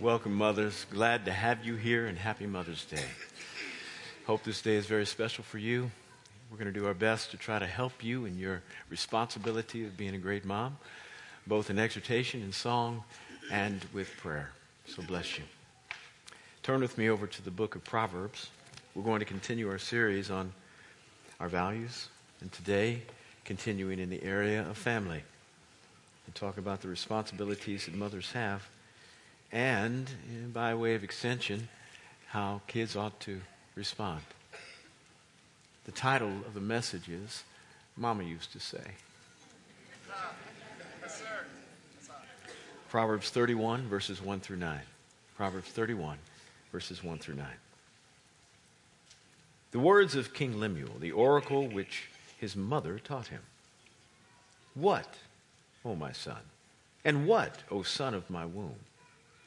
Welcome, mothers. Glad to have you here and happy Mother's Day. Hope this day is very special for you. We're going to do our best to try to help you in your responsibility of being a great mom, both in exhortation and song and with prayer. So bless you. Turn with me over to the book of Proverbs. We're going to continue our series on our values, and today, continuing in the area of family and talk about the responsibilities that mothers have and, eh, by way of extension, how kids ought to respond. The title of the message is Mama Used to Say. Proverbs 31, verses 1 through 9. Proverbs 31, verses 1 through 9. The words of King Lemuel, the oracle which his mother taught him. What, O my son? And what, O son of my womb?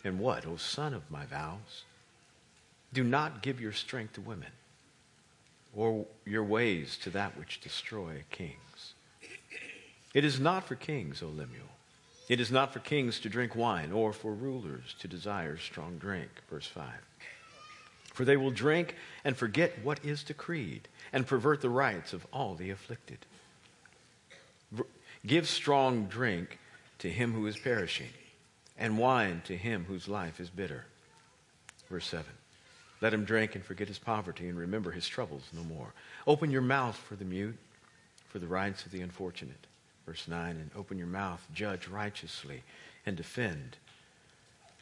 And what, O son of my vows? Do not give your strength to women, or your ways to that which destroy kings. It is not for kings, O Lemuel. It is not for kings to drink wine, or for rulers to desire strong drink. Verse 5. For they will drink and forget what is decreed, and pervert the rights of all the afflicted. Give strong drink to him who is perishing and wine to him whose life is bitter. Verse 7. Let him drink and forget his poverty and remember his troubles no more. Open your mouth for the mute, for the rights of the unfortunate. Verse 9. And open your mouth, judge righteously, and defend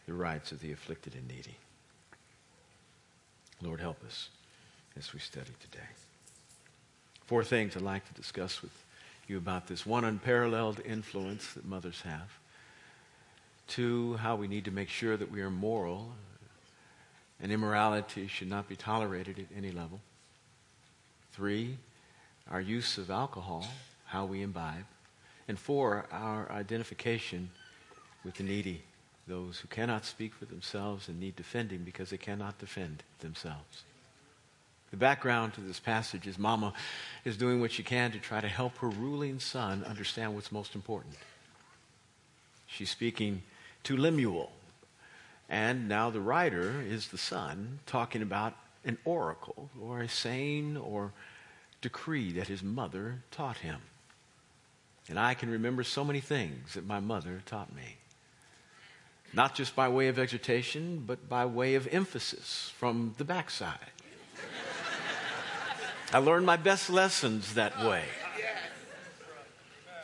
the rights of the afflicted and needy. Lord, help us as we study today. Four things I'd like to discuss with you about this. One, unparalleled influence that mothers have. Two, how we need to make sure that we are moral and immorality should not be tolerated at any level. Three, our use of alcohol, how we imbibe. And four, our identification with the needy, those who cannot speak for themselves and need defending because they cannot defend themselves. The background to this passage is Mama is doing what she can to try to help her ruling son understand what's most important. She's speaking to Lemuel. And now the writer is the son talking about an oracle or a saying or decree that his mother taught him. And I can remember so many things that my mother taught me. Not just by way of exhortation, but by way of emphasis from the backside. I learned my best lessons that way.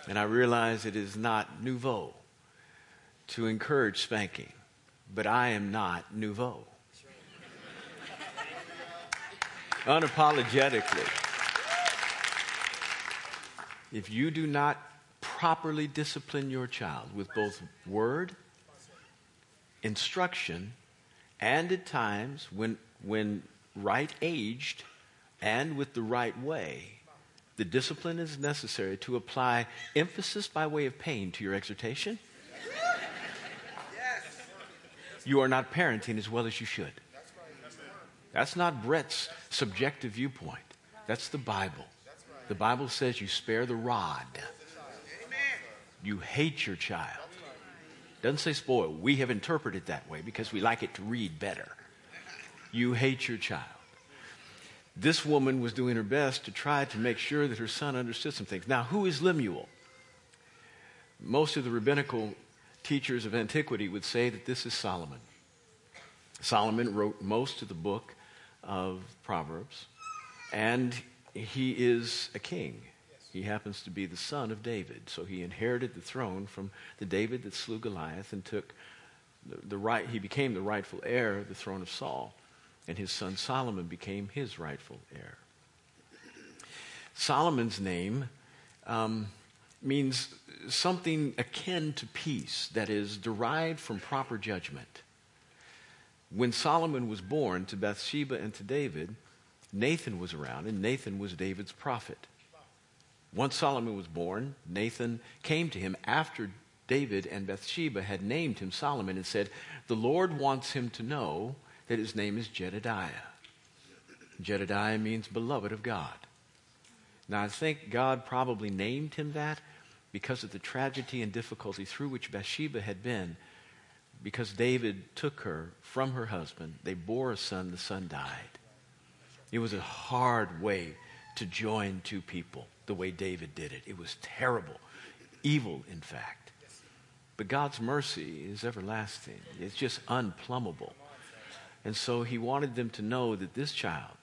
And I realize it is not nouveau to encourage spanking, but I am not nouveau. Unapologetically. If you do not properly discipline your child with both word, instruction, and at times, when, when right aged and with the right way, the discipline is necessary to apply emphasis by way of pain to your exhortation you are not parenting as well as you should. That's not Brett's subjective viewpoint. That's the Bible. The Bible says you spare the rod. You hate your child. Doesn't say spoil. We have interpreted that way because we like it to read better. You hate your child. This woman was doing her best to try to make sure that her son understood some things. Now, who is Lemuel? Most of the rabbinical teachers of antiquity would say that this is Solomon. Solomon wrote most of the book of Proverbs, and he is a king. He happens to be the son of David, so he inherited the throne from the David that slew Goliath and took the, the right. He became the rightful heir of the throne of Saul, and his son Solomon became his rightful heir. Solomon's name um, means something akin to peace that is derived from proper judgment. When Solomon was born to Bathsheba and to David, Nathan was around, and Nathan was David's prophet. Once Solomon was born, Nathan came to him after David and Bathsheba had named him Solomon and said, The Lord wants him to know that his name is Jedediah. Jedediah means beloved of God. Now, I think God probably named him that because of the tragedy and difficulty through which Bathsheba had been because David took her from her husband. They bore a son, the son died. It was a hard way to join two people the way David did it. It was terrible, evil, in fact. But God's mercy is everlasting, it's just unplumbable. And so he wanted them to know that this child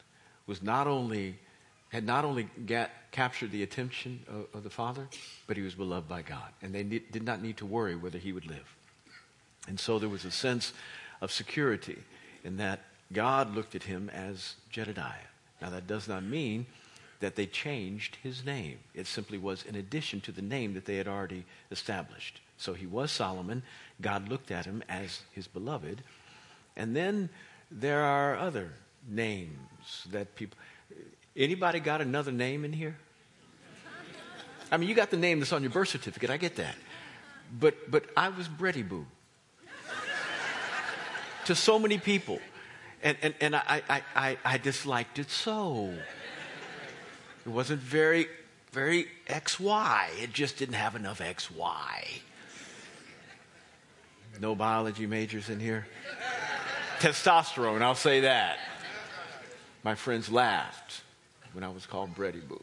was not only had not only captured the attention of, of, the father, but he was beloved by God. And they need, did not need to worry whether he would live. And so there was a sense of security in that God looked at him as Jedediah. Now, that does not mean that they changed his name. It simply was in addition to the name that they had already established. So he was Solomon. God looked at him as his beloved. And then there are other names that people. Anybody got another name in here? I mean, you got the name that's on your birth certificate. I get that. But, but I was Bretty Boo to so many people. And, and, and I, I, I, I disliked it so. It wasn't very, very XY. It just didn't have enough XY. No biology majors in here? Testosterone, I'll say that. My friends laughed when I was called Bretty Boo.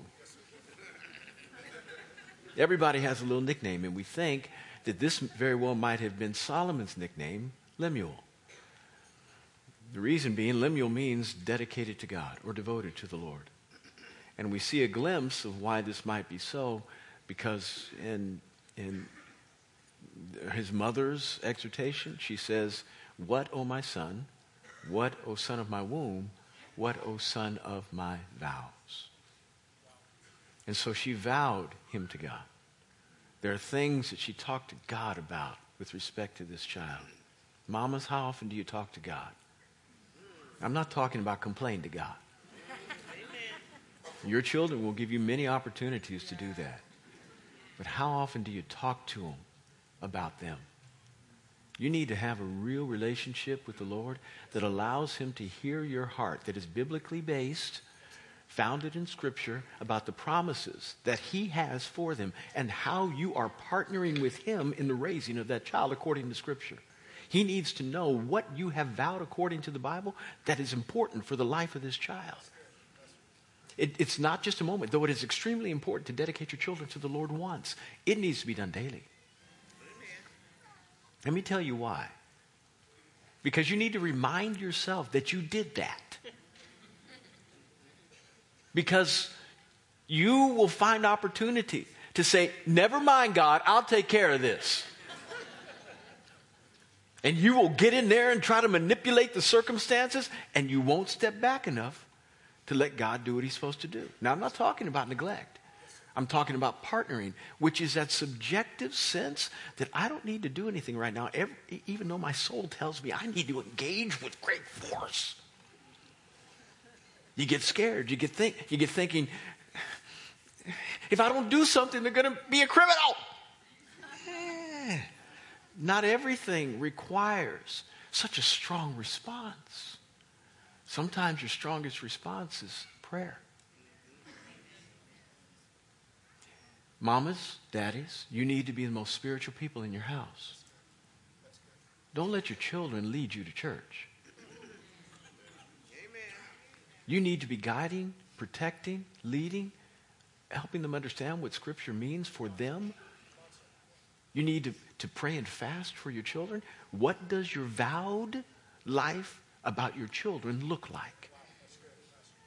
Everybody has a little nickname, and we think that this very well might have been Solomon's nickname, Lemuel. The reason being, Lemuel means dedicated to God or devoted to the Lord. And we see a glimpse of why this might be so because in, in his mother's exhortation, she says, What, O my son? What, O son of my womb? What, O son of my vows? And so she vowed him to God. There are things that she talked to God about with respect to this child. Mamas, how often do you talk to God? I'm not talking about complain to God. Your children will give you many opportunities to do that. But how often do you talk to them about them? You need to have a real relationship with the Lord that allows Him to hear your heart, that is biblically based, founded in Scripture, about the promises that He has for them and how you are partnering with Him in the raising of that child according to Scripture. He needs to know what you have vowed according to the Bible that is important for the life of this child. It, it's not just a moment, though it is extremely important to dedicate your children to the Lord once. It needs to be done daily. Let me tell you why. Because you need to remind yourself that you did that. Because you will find opportunity to say, Never mind, God, I'll take care of this. And you will get in there and try to manipulate the circumstances, and you won't step back enough to let God do what He's supposed to do. Now, I'm not talking about neglect. I'm talking about partnering, which is that subjective sense that I don't need to do anything right now, every, even though my soul tells me I need to engage with great force. You get scared. You get, think, you get thinking, if I don't do something, they're going to be a criminal. Not everything requires such a strong response. Sometimes your strongest response is prayer. Mamas, daddies, you need to be the most spiritual people in your house. Don't let your children lead you to church. You need to be guiding, protecting, leading, helping them understand what Scripture means for them. You need to to pray and fast for your children? What does your vowed life about your children look like?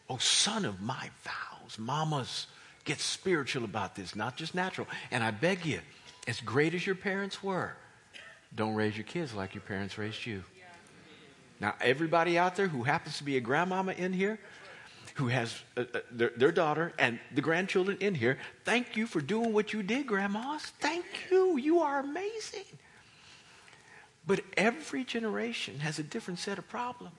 Oh, son of my vows, mamas, get spiritual about this, not just natural. And I beg you, as great as your parents were, don't raise your kids like your parents raised you. Now, everybody out there who happens to be a grandmama in here, who has uh, uh, their, their, daughter and the grandchildren in here, thank you for doing what you did, grandmas. Thank you. You are amazing. But every generation has a different set of problems.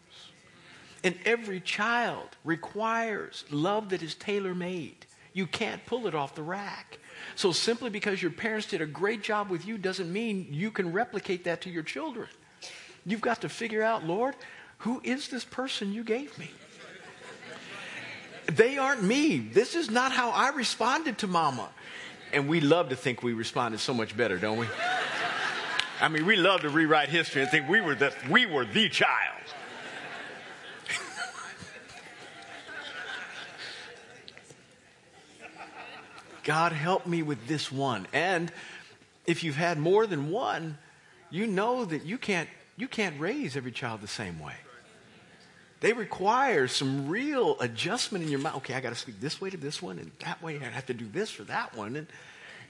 And every child requires love that is tailor made. You can't pull it off the rack. So simply because your parents did a great job with you doesn't mean you can replicate that to your children. You've got to figure out, Lord, who is this person you gave me? They aren't me. This is not how I responded to mama. And we love to think we responded so much better, don't we? I mean, we love to rewrite history and think we were the, we were the child. God help me with this one. And if you've had more than one, you know that you can't, you can't raise every child the same way. They require some real adjustment in your mind. Okay, I got to speak this way to this one and that way. I have to do this for that one. And,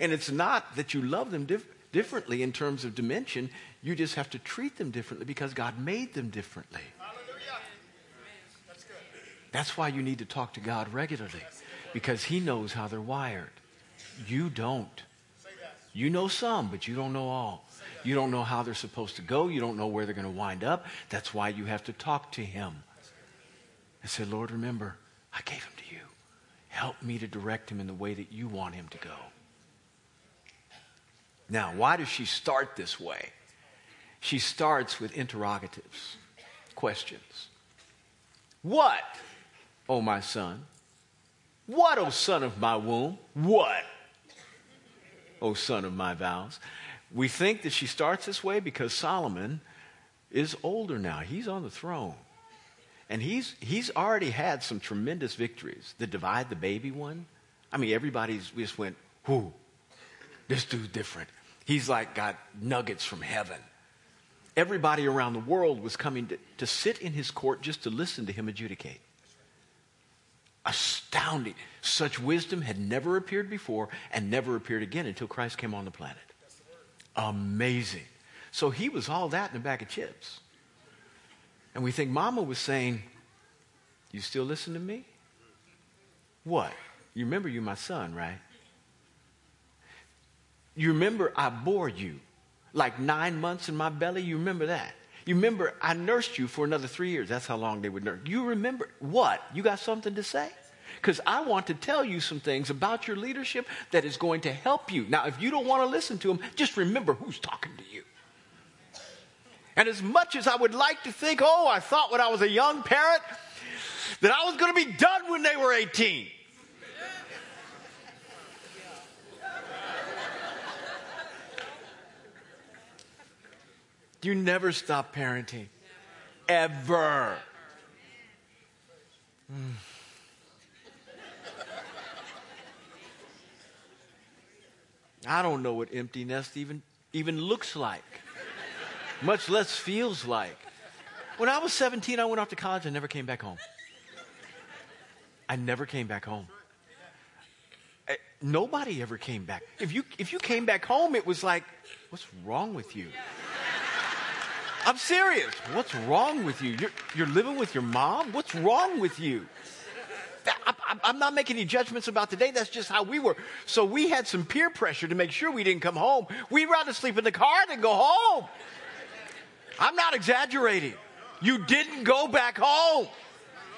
and it's not that you love them dif- differently in terms of dimension. You just have to treat them differently because God made them differently. That's, That's why you need to talk to God regularly because He knows how they're wired. You don't. You know some, but you don't know all. You don't know how they're supposed to go. You don't know where they're going to wind up. That's why you have to talk to Him and say, Lord, remember, I gave him to you. Help me to direct him in the way that you want him to go. Now, why does she start this way? She starts with interrogatives, questions. What, O oh my son? What, O oh son of my womb? What, O oh son of my vows? We think that she starts this way because Solomon is older now. He's on the throne. And he's, he's already had some tremendous victories. The divide the baby one. I mean, everybody's just went, whoo, this dude's different. He's like got nuggets from heaven. Everybody around the world was coming to, to sit in his court just to listen to him adjudicate. Astounding. Such wisdom had never appeared before and never appeared again until Christ came on the planet. Amazing. So he was all that in a bag of chips. And we think mama was saying, You still listen to me? What? You remember you're my son, right? You remember I bore you like nine months in my belly? You remember that? You remember I nursed you for another three years. That's how long they would nurse. You remember what? You got something to say? Because I want to tell you some things about your leadership that is going to help you. Now, if you don't want to listen to them, just remember who's talking to you. And as much as I would like to think, oh, I thought when I was a young parent that I was going to be done when they were 18. You never stop parenting. Ever. Mm. I don't know what empty nest even, even looks like much less feels like. When I was 17, I went off to college and never came back home. I never came back home. I, eh, nobody ever came back. If you, if you came back home, it was like, what's wrong with you? I'm serious. What's wrong with you? You're, you're living with your mom? What's wrong with you? I, am not making any judgments about today. That's just how we were. So we had some peer pressure to make sure we didn't come home. We'd rather sleep in the car than go home. I'm not exaggerating. You didn't go back home.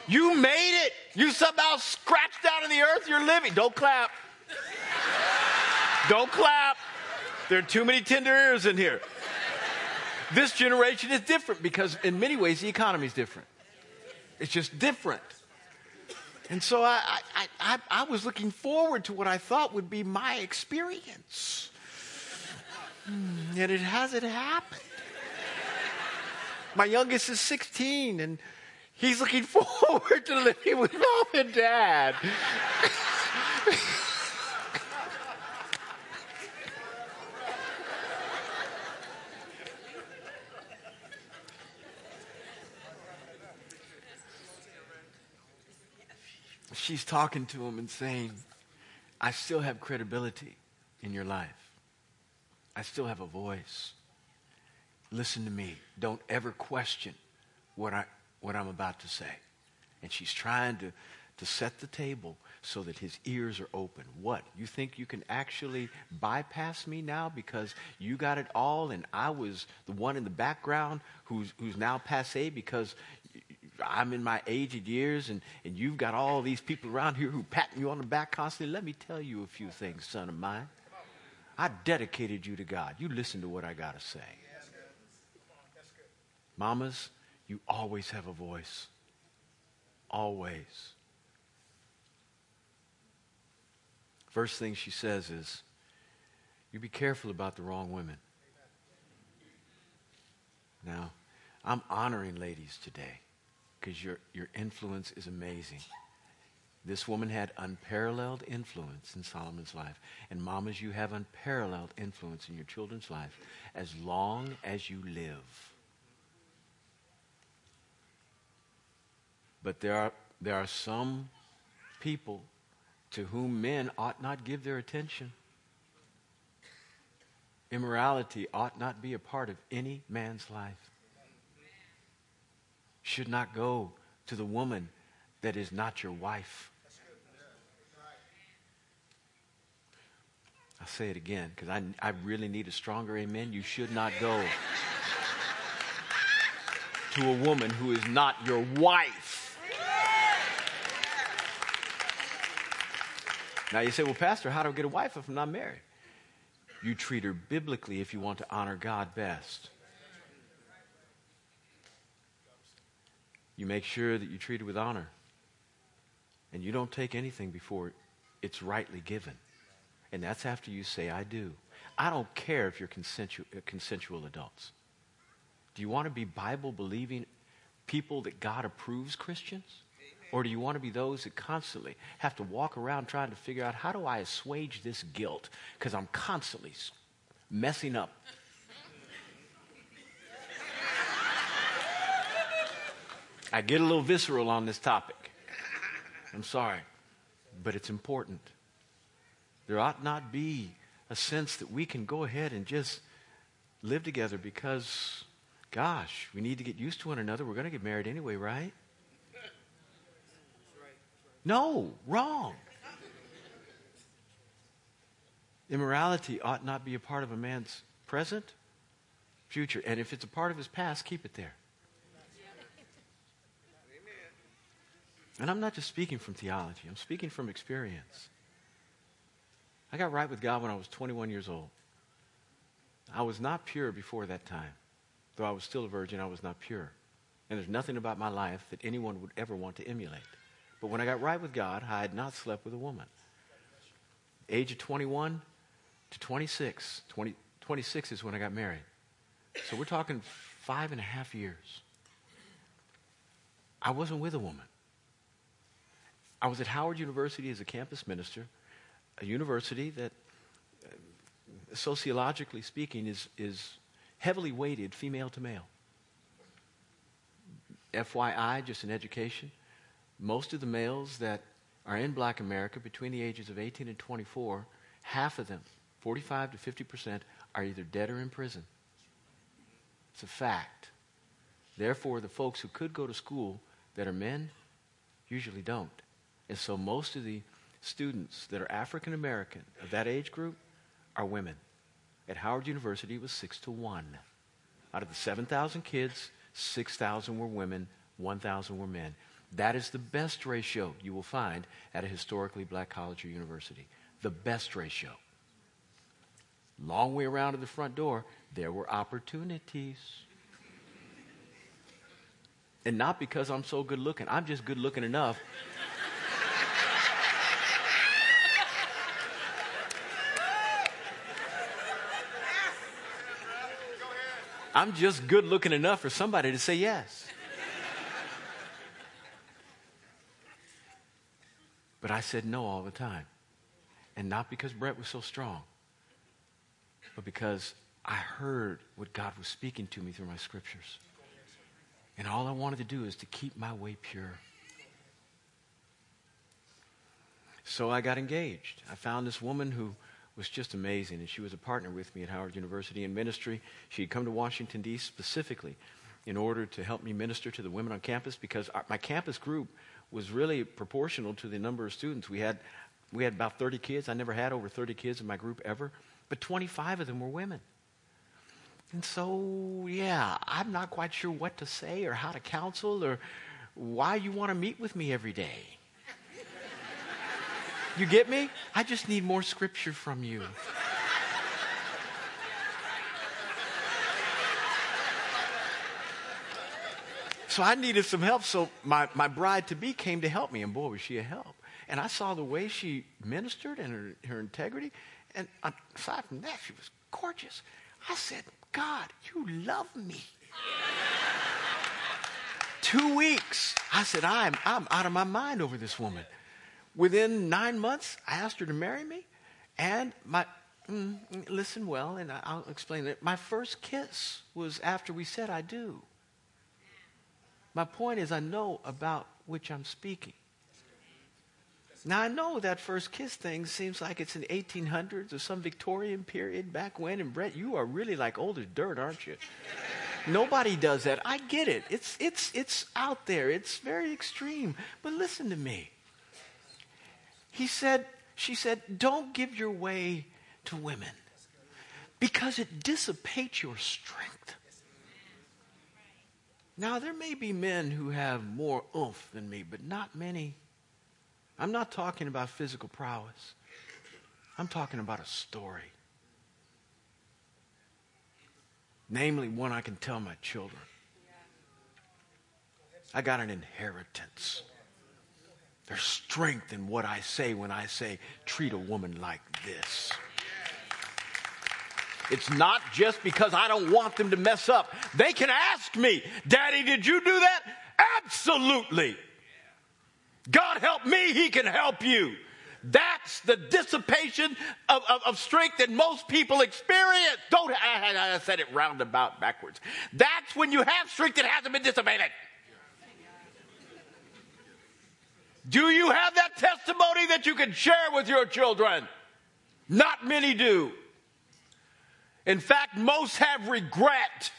You made it. You somehow scratched out of the earth you're living. Don't clap. Don't clap. There are too many tender ears in here. This generation is different because, in many ways, the economy is different. It's just different. And so I, I, I, I, was looking forward to what I thought would be my experience. Hmm, and it hasn't happened. My youngest is 16, and he's looking forward to living with mom and dad. She's talking to him and saying, I still have credibility in your life. I still have a voice listen to me. Don't ever question what, I, what I'm about to say. And she's trying to, to set the table so that his ears are open. What? You think you can actually bypass me now because you got it all and I was the one in the background who's, who's now passe because I'm in my aged years and, and you've got all these people around here who patting you on the back constantly. Let me tell you a few things, son of mine. I dedicated you to God. You listen to what I got to say. Mamas, you always have a voice. Always. First thing she says is, you be careful about the wrong women. Now, I'm honoring ladies today because your, your influence is amazing. This woman had unparalleled influence in Solomon's life. And mamas, you have unparalleled influence in your children's life as long as you live. But there are, there are some people to whom men ought not give their attention. Immorality ought not be a part of any man's life. Should not go to the woman that is not your wife. I'll say it again because I, I really need a stronger amen. You should not go to a woman who is not your wife. Now you say, well, Pastor, how do I get a wife if I'm not married? You treat her biblically if you want to honor God best. You make sure that you treat her with honor. And you don't take anything before it's rightly given. And that's after you say, I do. I don't care if you're consensual, uh, consensual adults. Do you want to be Bible believing people that God approves Christians? Or do you want to be those that constantly have to walk around trying to figure out how do I assuage this guilt? Because I'm constantly messing up. I get a little visceral on this topic. I'm sorry, but it's important. There ought not be a sense that we can go ahead and just live together because, gosh, we need to get used to one another. We're going to get married anyway, right? No, wrong. Immorality ought not be a part of a man's present, future. And if it's a part of his past, keep it there. And I'm not just speaking from theology, I'm speaking from experience. I got right with God when I was 21 years old. I was not pure before that time. Though I was still a virgin, I was not pure. And there's nothing about my life that anyone would ever want to emulate. But when I got right with God, I had not slept with a woman. Age of 21 to 26. 20, 26 is when I got married. So we're talking five and a half years. I wasn't with a woman. I was at Howard University as a campus minister a university that, uh, sociologically speaking, is, is heavily weighted female to male. FYI, just in education, most of the males that are in black America between the ages of 18 and 24, half of them, 45 to 50 percent, are either dead or in prison. It's a fact. Therefore, the folks who could go to school that are men usually don't. And so most of the students that are African American of that age group are women. At Howard University, it was six to one. Out of the 7,000 kids, 6,000 were women, 1,000 were men. That is the best ratio you will find at a historically black college or university. The best ratio. Long way around to the front door, there were opportunities. And not because I'm so good looking, I'm just good looking enough I'm just good looking enough for somebody to say yes. But I said no all the time. And not because Brett was so strong, but because I heard what God was speaking to me through my scriptures. And all I wanted to do is to keep my way pure. So I got engaged. I found this woman who was just amazing. And she was a partner with me at Howard University in ministry. She had come to Washington, D.C. specifically in order to help me minister to the women on campus because our, my campus group was really proportional to the number of students. We had, we had about 30 kids. I never had over 30 kids in my group ever, but 25 of them were women. And so, yeah, I'm not quite sure what to say or how to counsel or why you want to meet with me every day. You get me? I just need more scripture from you. So I needed some help. So my, my bride to be came to help me, and boy, was she a help. And I saw the way she ministered and her, her integrity. And aside from that, she was gorgeous. I said, God, you love me. Two weeks. I said, I'm, I'm out of my mind over this woman. Within nine months, I asked her to marry me. And my, mm, listen well, and I'll explain it. My first kiss was after we said, I do. My point is, I know about which I'm speaking. Now, I know that first kiss thing seems like it's in the 1800s or some Victorian period back when. And Brett, you are really like old as dirt, aren't you? Nobody does that. I get it. It's, it's, it's out there, it's very extreme. But listen to me. He said, she said, don't give your way to women because it dissipates your strength. Now, there may be men who have more oomph than me, but not many. I'm not talking about physical prowess. I'm talking about a story. Namely, one I can tell my children. I got an inheritance. There's strength in what I say when I say, treat a woman like this. It's not just because I don't want them to mess up. They can ask me, Daddy, did you do that? Absolutely. God help me, He can help you. That's the dissipation of, of, of, strength that most people experience. Don't, I, I said it roundabout backwards. That's when you have strength that hasn't been dissipated. Do you have that testimony that you can share with your children? Not many do. In fact, most have regret.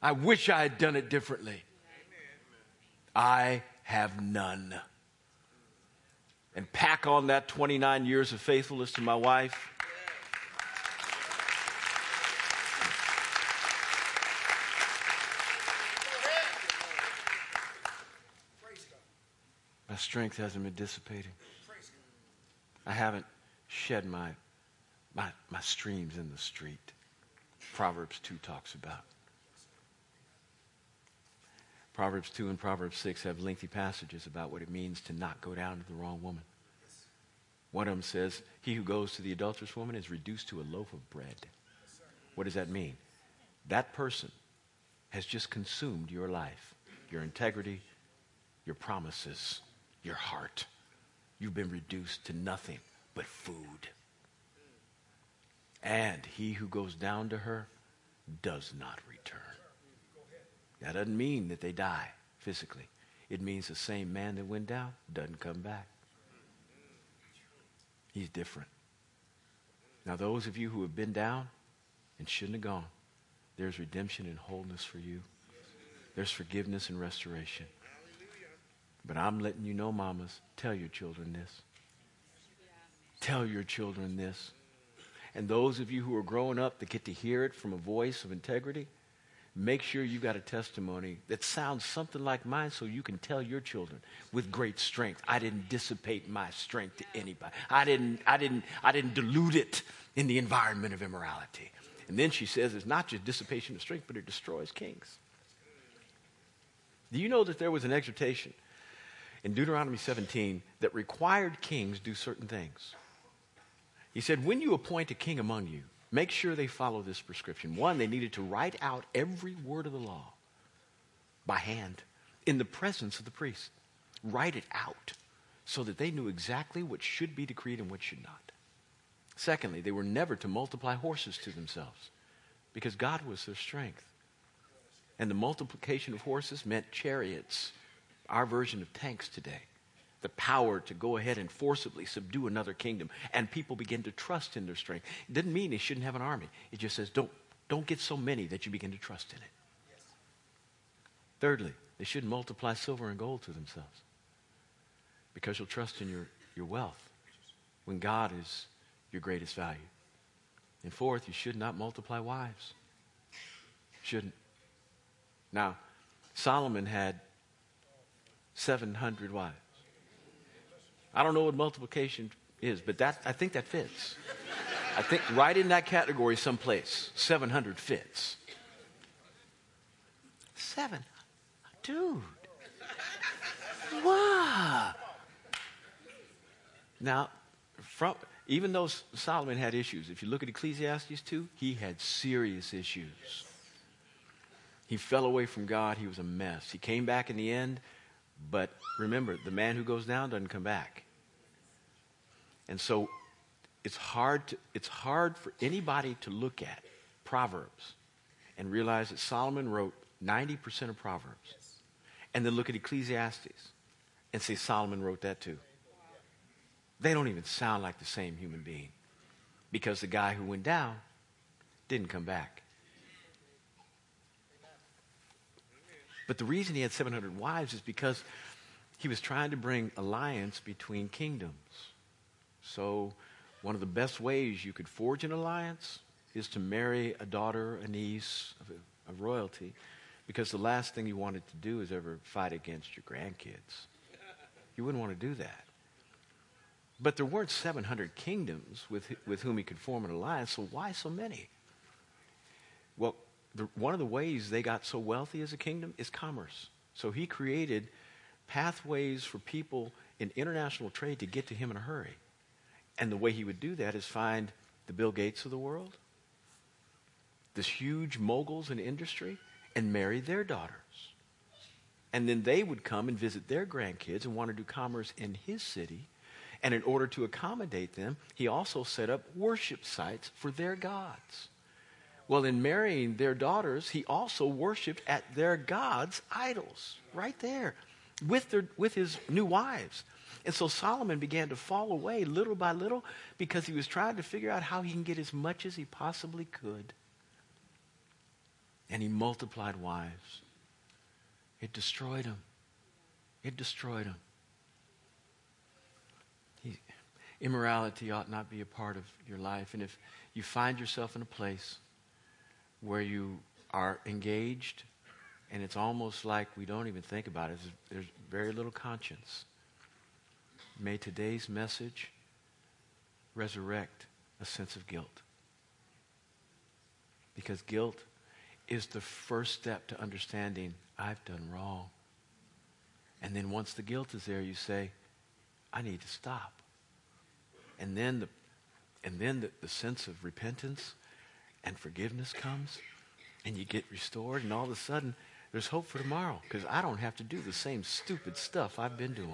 I wish I had done it differently. I have none. And pack on that 29 years of faithfulness to my wife. Strength hasn't been dissipating. I haven't shed my, my, my streams in the street. Proverbs 2 talks about. Proverbs 2 and Proverbs 6 have lengthy passages about what it means to not go down to the wrong woman. One of them says, He who goes to the adulterous woman is reduced to a loaf of bread. What does that mean? That person has just consumed your life, your integrity, your promises, your heart. You've been reduced to nothing but food. And he who goes down to her does not return. That doesn't mean that they die physically. It means the same man that went down doesn't come back. He's different. Now, those of you who have been down and shouldn't have gone, there's redemption and wholeness for you. There's forgiveness and restoration. But I'm letting you know, mamas, tell your children this. Tell your children this. And those of you who are growing up that get to hear it from a voice of integrity, make sure you've got a testimony that sounds something like mine so you can tell your children with great strength i didn't dissipate my strength to anybody i didn't i didn't i didn't dilute it in the environment of immorality and then she says it's not just dissipation of strength but it destroys kings do you know that there was an exhortation in deuteronomy 17 that required kings do certain things he said when you appoint a king among you Make sure they follow this prescription. One, they needed to write out every word of the law by hand in the presence of the priest. Write it out so that they knew exactly what should be decreed and what should not. Secondly, they were never to multiply horses to themselves because God was their strength. And the multiplication of horses meant chariots, our version of tanks today the power to go ahead and forcibly subdue another kingdom. And people begin to trust in their strength. It doesn't mean they shouldn't have an army. It just says don't, don't get so many that you begin to trust in it. Yes. Thirdly, they shouldn't multiply silver and gold to themselves because you'll trust in your, your wealth when God is your greatest value. And fourth, you should not multiply wives. Shouldn't. Now, Solomon had 700 wives. I don't know what multiplication is, but that, I think that fits. I think right in that category someplace, 700 fits. Seven. Dude. Wow. Now, from, even though Solomon had issues, if you look at Ecclesiastes 2, he had serious issues. He fell away from God. He was a mess. He came back in the end, but remember, the man who goes down doesn't come back. And so it's hard, to, it's hard for anybody to look at Proverbs and realize that Solomon wrote 90% of Proverbs. And then look at Ecclesiastes and say Solomon wrote that too. They don't even sound like the same human being because the guy who went down didn't come back. But the reason he had 700 wives is because he was trying to bring alliance between kingdoms. So, one of the best ways you could forge an alliance is to marry a daughter, a niece of, of royalty, because the last thing you wanted to do is ever fight against your grandkids. You wouldn't want to do that. But there weren't 700 kingdoms with, with whom he could form an alliance, so why so many? Well, the, one of the ways they got so wealthy as a kingdom is commerce. So he created pathways for people in international trade to get to him in a hurry. And the way he would do that is find the Bill Gates of the world, this huge moguls in industry, and marry their daughters. And then they would come and visit their grandkids and want to do commerce in his city. And in order to accommodate them, he also set up worship sites for their gods. Well, in marrying their daughters, he also worshiped at their gods' idols, right there, with, their, with his new wives. And so Solomon began to fall away little by little because he was trying to figure out how he can get as much as he possibly could. And he multiplied wives. It destroyed him. It destroyed him. He, immorality ought not be a part of your life. And if you find yourself in a place where you are engaged and it's almost like we don't even think about it. There's very little conscience. May today's message resurrect a sense of guilt. Because guilt is the first step to understanding I've done wrong. And then once the guilt is there, you say, I need to stop. And then the, and then the, the sense of repentance and forgiveness comes and you get restored, and all of a sudden, there's hope for tomorrow because I don't have to do the same stupid stuff I've been doing.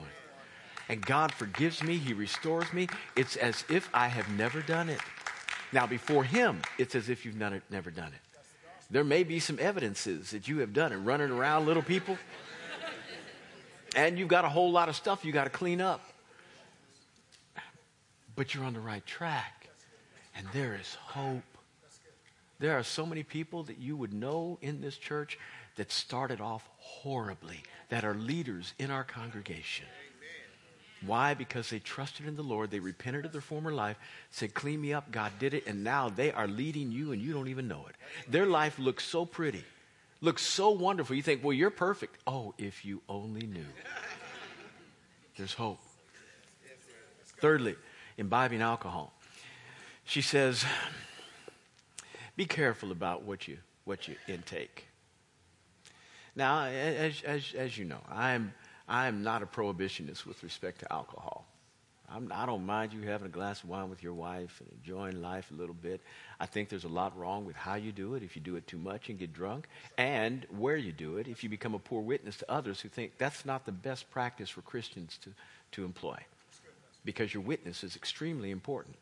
And God forgives me, He restores me. It's as if I have never done it. Now, before Him, it's as if you've it, never done it. There may be some evidences that you have done it, running around little people, and you've got a whole lot of stuff you got to clean up. But you're on the right track, and there is hope. There are so many people that you would know in this church that started off horribly, that are leaders in our congregation. Why? Because they trusted in the Lord. They repented of their former life, said, Clean me up. God did it. And now they are leading you and you don't even know it. Their life looks so pretty, looks so wonderful. You think, Well, you're perfect. Oh, if you only knew. There's hope. Thirdly, imbibing alcohol. She says, be careful about what you, what you intake. Now, as, as, as you know, I'm, I'm not a prohibitionist with respect to alcohol. I'm, I do not mind you having a glass of wine with your wife and enjoying life a little bit. I think there's a lot wrong with how you do it if you do it too much and get drunk, and where you do it if you become a poor witness to others who think that's not the best practice for Christians to, to employ. Because your witness is extremely important.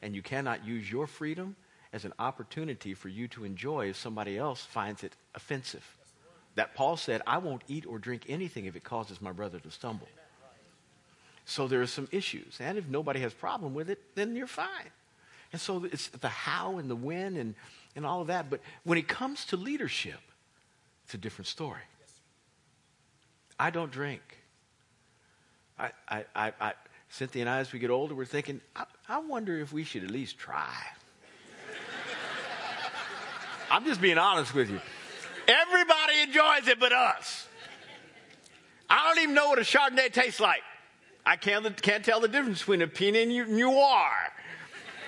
And you cannot use your freedom as an opportunity for you to enjoy if somebody else finds it offensive. That Paul said, I won't eat or drink anything if it causes my brother to stumble. So there are some issues. And if nobody has problem with it, then you're fine. And so it's the how and the when and, and all of that. But when it comes to leadership, it's a different story. I don't drink. I, I, I, I, Cynthia and I, as we get older, we're thinking, I, I wonder if we should at least try. I'm just being honest with you. Everybody enjoys it but us. I don't even know what a Chardonnay tastes like. I can't, can't tell the difference between a Pinot Noir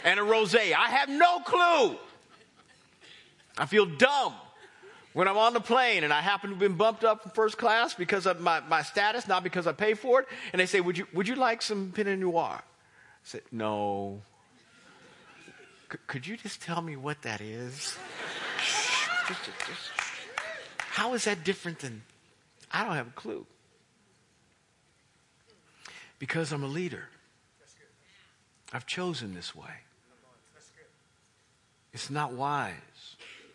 and a Rosé. I have no clue. I feel dumb when I'm on the plane and I happen to have been bumped up from first class because of my, my status, not because I pay for it. And they say, would you, would you like some Pinot Noir? I said, no. C- could you just tell me what that is? Just, just, How is that different than? I don't have a clue. Because I'm a leader. I've chosen this way. It's not wise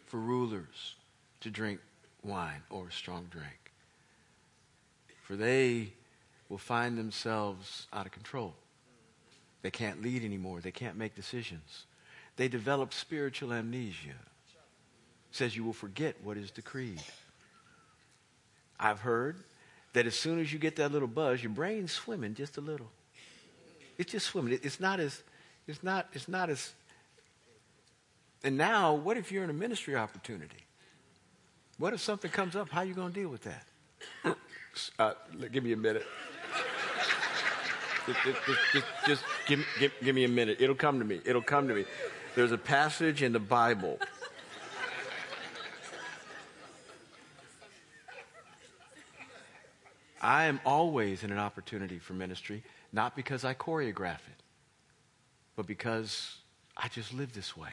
for rulers to drink wine or strong drink, for they will find themselves out of control. They can't lead anymore. They can't make decisions. They develop spiritual amnesia. Says you will forget what is decreed. I've heard that as soon as you get that little buzz, your brain's swimming just a little. It's just swimming. It's not as, it's not, it's not as. And now, what if you're in a ministry opportunity? What if something comes up? How are you going to deal with that? Uh, give me a minute. just, just, just, just give, give, give me a minute. It'll come to me. It'll come to me. There's a passage in the Bible. I am always in an opportunity for ministry, not because I choreograph it, but because I just live this way.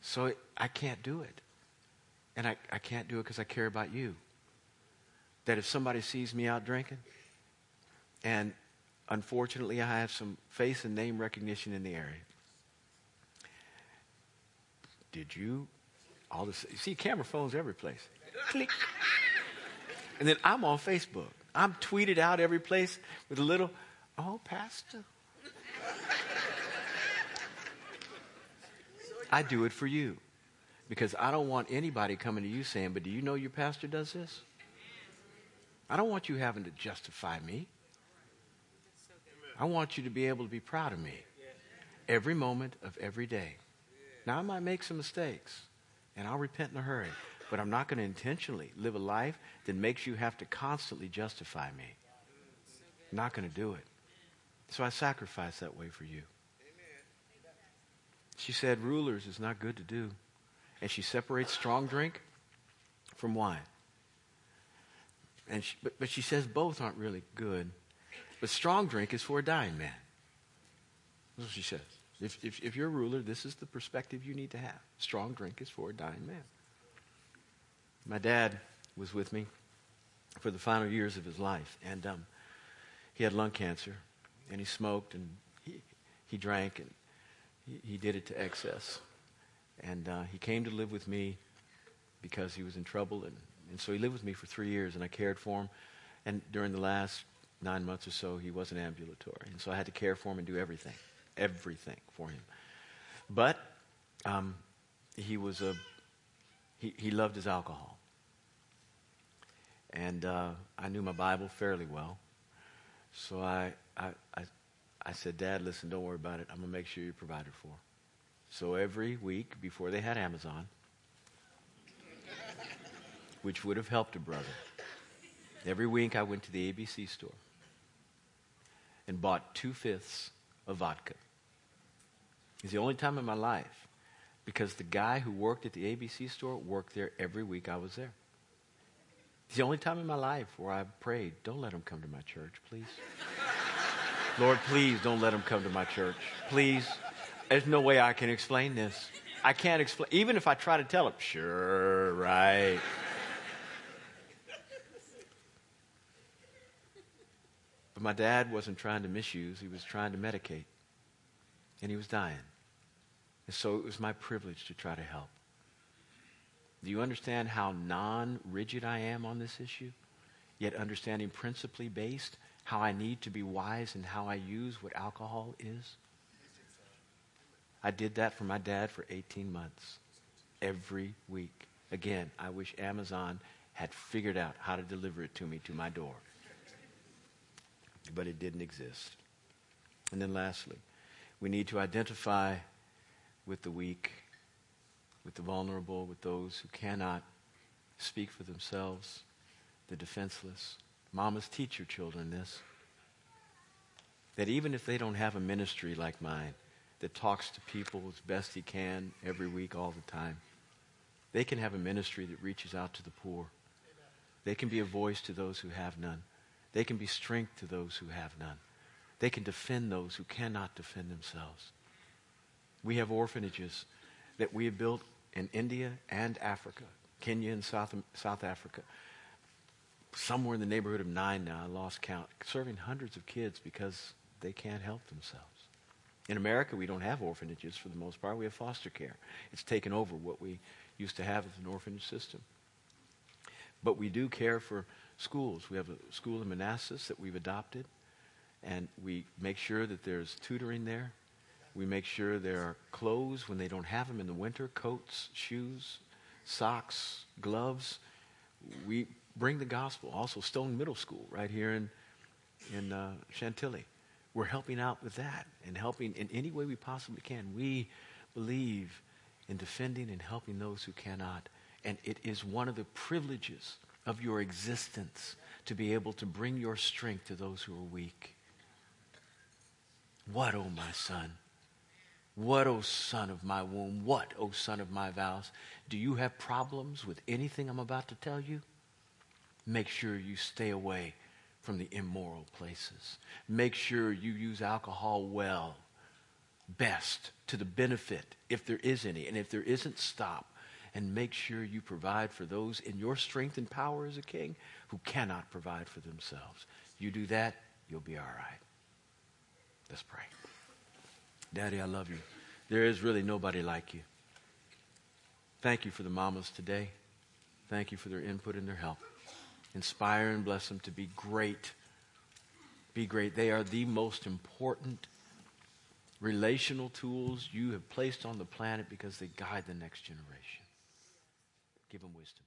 So I can't do it. And I, I can't do it because I care about you. That if somebody sees me out drinking, and unfortunately I have some face and name recognition in the area, did you? All this, see camera phones every place. Click. And then I'm on Facebook. I'm tweeted out every place with a little, oh, Pastor. I do it for you because I don't want anybody coming to you saying, but do you know your pastor does this? I don't want you having to justify me. I want you to be able to be proud of me every moment of every day. Now, I might make some mistakes, and I'll repent in a hurry, but I'm not going to intentionally live a life that makes you have to constantly justify me. I'm not going to do it. So I sacrifice that way for you. She said, Rulers is not good to do. And she separates strong drink from wine. And she, but, but she says both aren't really good. But strong drink is for a dying man. That's what she says. If, if, if you're a ruler, this is the perspective you need to have. Strong drink is for a dying man. My dad was with me for the final years of his life, and um, he had lung cancer, and he smoked, and he, he drank, and he, he did it to excess. And uh, he came to live with me because he was in trouble, and, and so he lived with me for three years, and I cared for him. And during the last nine months or so, he wasn't ambulatory, and so I had to care for him and do everything everything for him. But um, he was a he, he loved his alcohol, and uh, I knew my Bible fairly well, so I, I I I said, Dad, listen, don't worry about it. I'm gonna make sure you're provided for. So every week before they had Amazon, which would have helped a brother, every week I went to the ABC store and bought two fifths of vodka. It's the only time in my life because the guy who worked at the ABC store worked there every week I was there. It's the only time in my life where I prayed, don't let him come to my church, please. Lord, please don't let him come to my church. Please. There's no way I can explain this. I can't explain. Even if I try to tell him, sure, right. But my dad wasn't trying to misuse, he was trying to medicate and he was dying. And so it was my privilege to try to help. Do you understand how non rigid I am on this issue? Yet understanding principally based how I need to be wise in how I use what alcohol is? I did that for my dad for 18 months, every week. Again, I wish Amazon had figured out how to deliver it to me to my door. But it didn't exist. And then lastly, we need to identify with the weak, with the vulnerable, with those who cannot speak for themselves, the defenseless. Mamas, teach your children this. That even if they don't have a ministry like mine that talks to people as best he can every week, all the time, they can have a ministry that reaches out to the poor. They can be a voice to those who have none. They can be strength to those who have none. They can defend those who cannot defend themselves. We have orphanages that we have built in India and Africa, Kenya and South, South Africa. Somewhere in the neighborhood of nine now, I lost count, serving hundreds of kids because they can't help themselves. In America, we don't have orphanages for the most part. We have foster care. It's taken over what we used to have as an orphanage system. But we do care for schools. We have a school in Manassas that we've adopted, and we make sure that there's tutoring there. We make sure there are clothes when they don't have them in the winter coats, shoes, socks, gloves. We bring the gospel. Also, Stone Middle School right here in, in uh, Chantilly. We're helping out with that and helping in any way we possibly can. We believe in defending and helping those who cannot. And it is one of the privileges of your existence to be able to bring your strength to those who are weak. What, oh my son? What, O son of my womb? What, O son of my vows? Do you have problems with anything I'm about to tell you? Make sure you stay away from the immoral places. Make sure you use alcohol well, best, to the benefit, if there is any. And if there isn't, stop. And make sure you provide for those in your strength and power as a king who cannot provide for themselves. You do that, you'll be all right. Let's pray. Daddy, I love you. There is really nobody like you. Thank you for the mamas today. Thank you for their input and their help. Inspire and bless them to be great. Be great. They are the most important relational tools you have placed on the planet because they guide the next generation. Give them wisdom.